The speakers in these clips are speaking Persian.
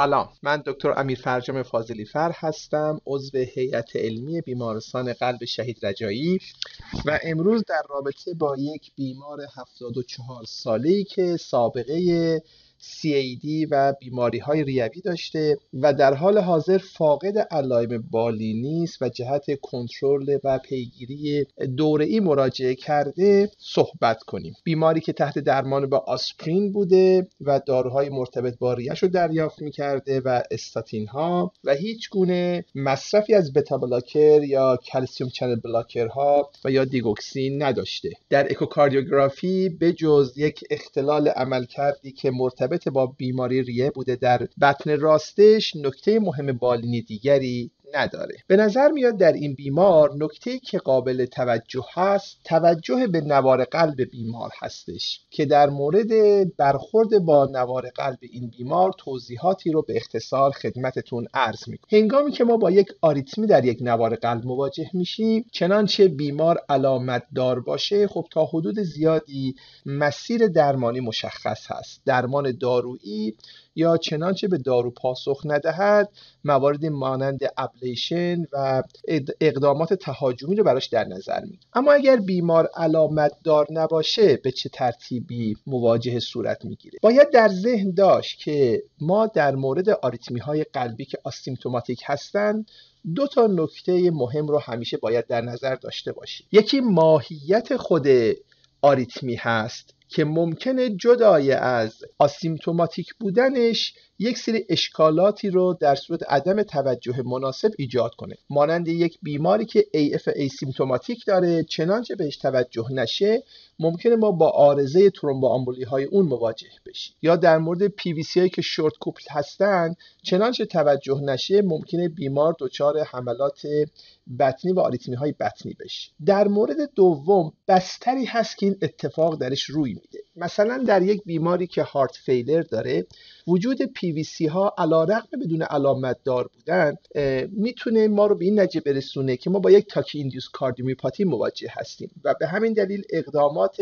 سلام. من دکتر امیر فرجام فاضلی فر هستم عضو هیئت علمی بیمارستان قلب شهید رجایی و امروز در رابطه با یک بیمار 74 ساله‌ای که سابقه CAD و بیماری های ریوی داشته و در حال حاضر فاقد علائم بالینی است و جهت کنترل و پیگیری ای مراجعه کرده صحبت کنیم. بیماری که تحت درمان با آسپرین بوده و داروهای مرتبط با ریه‌ش رو دریافت می‌کرده و استاتین ها و هیچ گونه مصرفی از beta blocker یا calcium channel blocker ها و یا دیگوکسین نداشته. در اکوکاردیوگرافی به جز یک اختلال عمل کردی که مرتبط مرتبط با بیماری ریه بوده. در بطن راستش نکته مهم بالینی دیگری نداره. به نظر میاد در این بیمار نکته که قابل توجه هست توجه به نوار قلب بیمار هستش که در مورد برخورد با نوار قلب این بیمار توضیحاتی رو به اختصار خدمتتون عرض می‌کنم. هنگامی که ما با یک آریتمی در یک نوار قلب مواجه میشیم چنانچه بیمار علامت دار باشه خب تا حدود زیادی مسیر درمانی مشخص هست. درمان دارویی یا چنانچه به دارو پاسخ ندهد مواردی مانند ابلیشن و اقدامات تهاجمی رو براش در نظر می اما اگر بیمار علامت دار نباشه به چه ترتیبی مواجه صورت می‌گیره؟ باید در ذهن داشت که ما در مورد آریتمی های قلبی که آسیمتوماتیک هستند دو تا نکته مهم رو همیشه باید در نظر داشته باشیم. یکی ماهیت خود آریتمی هست. که ممکنه جدای از asymptomatic بودنش یک سری اشکالاتی رو در صورت عدم توجه مناسب ایجاد کنه. مانند یک بیماری که AF asymptomatic داره چنانچه بهش توجه نشه ممکنه ما با عارضه ترومبوآمبولی های اون مواجه بشیم. یا در مورد پی هایی که short couple هستن چنانچه توجه نشه ممکنه بیمار دچار حملات بطنی و آریتمی های بطنی بشه. در مورد دوم بستری هست که این اتفاق درش روی میده. مثلا در یک بیماری که هارت فیلر داره وجود پی سی ها علا رقم بدون علامت دار بودن می‌تونه ما رو به این نتیجه برسونه که ما با یک تاکی ایندیوس کاردیومیوپاتی مواجه هستیم و به همین دلیل اقدامات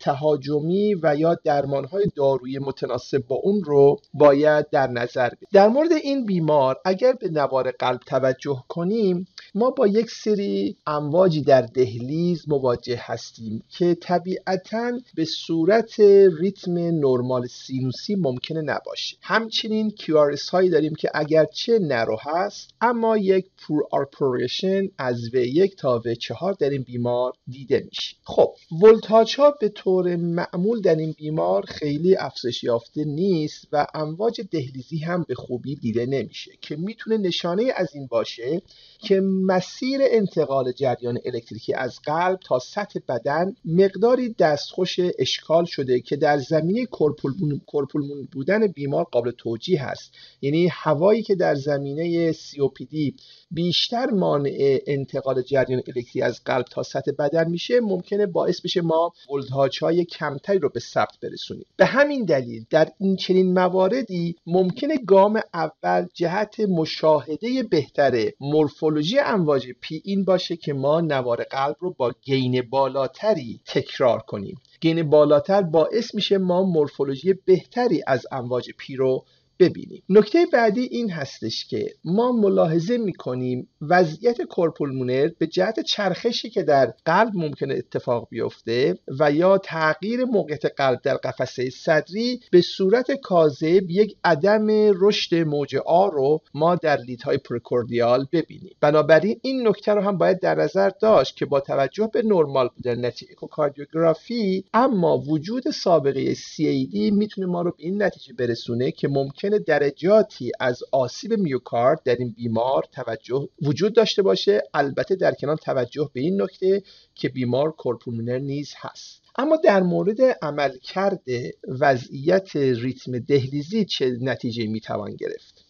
تهاجمی و یا درمان های دارویی متناسب با اون رو باید در نظر بگیریم. در مورد این بیمار اگر به نوار قلب توجه کنیم ما با یک سری امواجی در دهلیز مواجه هستیم که طبیعتا به صورت ریتم نرمال سینوسی ممکنه نباشه. همچنین QRS هایی داریم که اگرچه narrow هست اما یک poor R progression از V1 تا V4 در این بیمار دیده میشه. خب ولتاژ ها به طور معمول در این بیمار خیلی افزایش یافته نیست و امواج دهلیزی هم به خوبی دیده نمیشه که می‌تونه نشانه از این باشه که مسیر انتقال جریان الکتریکی از قلب تا سطح بدن مقداری دستخوش اشکال شده که در زمینه cor pulmonale بودن بیمار قابل توجیه هست. یعنی هوایی که در زمینه COPD بیشتر مانع انتقال جریان الکتریکی از قلب تا سطح بدن میشه ممکنه باعث بشه ما ولتاژ های کمتری رو به ثبت برسونیم. به همین دلیل در این چنین مواردی ممکنه گام اول جهت مشاهده بهتر مورفولوژی امواج P این باشه که ما نوار قلب رو با gain بالاتری تکرار کنیم. gain بالاتر باعث میشه ما مورفولوژی بهتری از امواج P رو ببینیم. نکته بعدی این هستش که ما ملاحظه می‌کنیم وضعیت cor pulmonale به جهت چرخشی که در قلب ممکنه اتفاق بیفته و یا تغییر موقعیت قلب در قفسه صدری به صورت کاذب یک عدم رشد موج R رو ما در lead های precordial ببینیم. بنابراین این نکته رو هم باید در نظر داشت که با توجه به نرمال بودن نتیجه اکوکاردیوگرافی اما وجود سابقه CAD می‌تونه ما رو به این نتیجه برسونه که ممکنه درجاتی از آسیب میوکارد در این بیمار توجه وجود داشته باشه. البته در کنار توجه به این نکته که بیمار cor pulmonale نیز هست. اما در مورد عملکرد وضعیت ریتم دهلیزی چه نتیجه می‌توان گرفت؟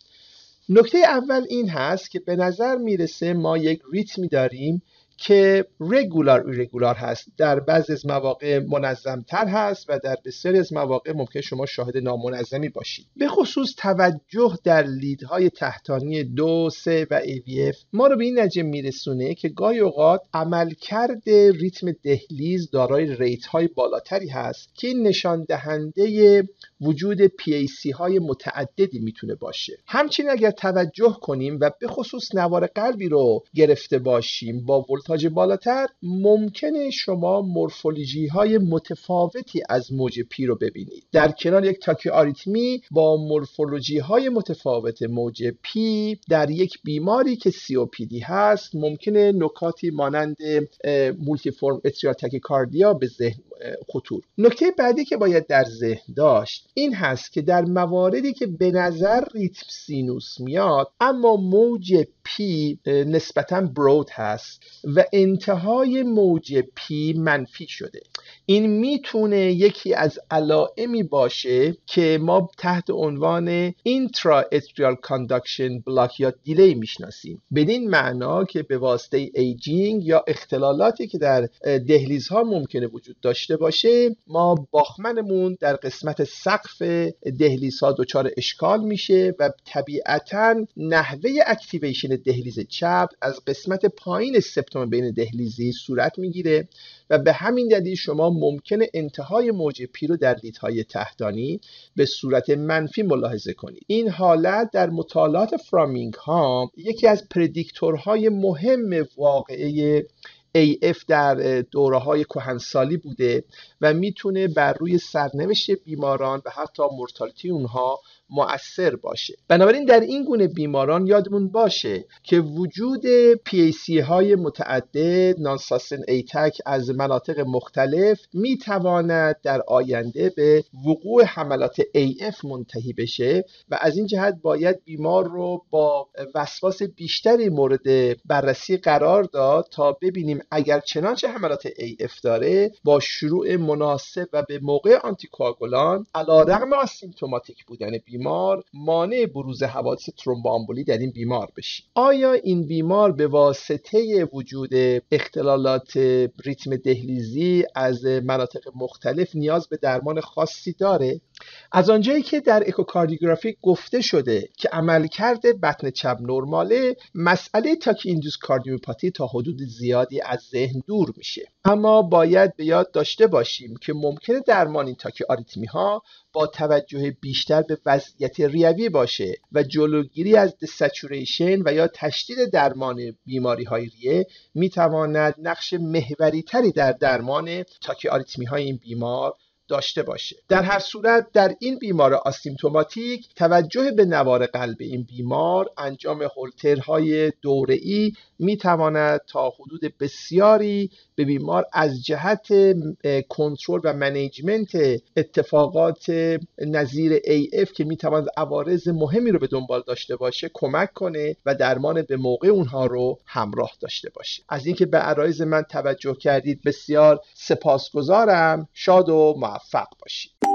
نکته اول این هست که به نظر می‌رسه ما یک ریتمی داریم که regular irregular هست. در بعضی از مواقع منظمتر هست و در بسیاری از مواقع ممکنه شما شاهد نامنظمی باشید. به خصوص توجه در lead های تحتانی دو سه و AVF ما رو به این نتیجه میرسونه که گاهی اوقات عملکرد ریتم دهلیز دارای rate های بالاتری هست که این نشان دهنده وجود PAC های متعددی می‌تونه باشه. همچنین اگر توجه کنیم و به خصوص نوار قلبی رو گرفته باشیم با ولتاژ بالاتر ممکنه شما مورفولوژی های متفاوتی از موج P رو ببینید. در کنار یک تاکی آریتمی با مورفولوژی های متفاوت موج P در یک بیماری که COPD هست ممکنه نکاتی مانند multiform atrial tachycardia به ذهن خطور. نکته بعدی که باید در ذهن داشت این هست که در مواردی که به نظر ریتم سینوس میاد اما موج P نسبتا broad هست و انتهای موج P منفی شده. این می‌تونه یکی از علائمی باشه که ما تحت عنوان interatrial conduction block یا delay می‌شناسیم. بدین معنا که به واسطه aging یا اختلالاتی که در دهلیزها ممکنه وجود داشته باشه ما Bachmann مون در قسمت سقف دهلیزها دچار اشکال میشه و طبیعتا نحوه activation دهلیز چپ از قسمت پایین سپتوم بین دهلیزی صورت می‌گیره و به همین دلیل شما ممکنه انتهای موج P رو در lead های تحتانی به صورت منفی ملاحظه کنید این حالت در مطالعات Framingham یکی از predictor های مهم واقعه AF در دوره های کهنسالی بوده و می‌تونه بر روی سرنوشت بیماران و حتی مرتالتی اونها مؤثر باشه. بنابراین در این گونه بیماران یادمون باشه که وجود PAC های متعدد نانساسن ایتک از مناطق مختلف می‌تواند در آینده به وقوع حملات AF منتهی بشه و از این جهت باید بیمار رو با وسواس بیشتری مورد بررسی قرار داد تا ببینیم اگر چنانچه حملات AF داره با شروع مناسب و به موقع آنتیکواگولان علا رغم آسیمتوماتیک بودن بیمار مانع بروز حوادث ترومبوامبولی در این بیمار بشیم. آیا این بیمار به واسطه وجود اختلالات ریتم دهلیزی از مناطق مختلف نیاز به درمان خاصی داره؟ از آنجایی که در اکوکاردیوگرافی گفته شده که عملکرد بطن چپ نرماله مسئله تاکی ایندوس تا حدود زیادی از ذهن دور میشه. اما باید به یاد داشته باشیم که ممکنه درمان این تاکی آریتمی ها با توجه بیشتر به وضعیت ریوی باشه و جلوگیری از دسچوریشن و یا تشدید درمان بیماری های ریه می‌تواند نقش محوری تری در درمان تاکی آریتمی های این بیمار داشته باشه. در هر صورت در این بیمار آسیمتوماتیک توجه به نوار قلب این بیمار انجام هولترهای دوره‌ای می‌تواند تا حدود بسیاری به بیمار از جهت کنترل و منیجمنت اتفاقات نظیر AF که می‌تواند عوارض مهمی رو به دنبال داشته باشه کمک کنه و درمان به موقع اونها رو همراه داشته باشه. از اینکه به عرایز من توجه کردید بسیار سپاسگزارم. شاد و موفق باشید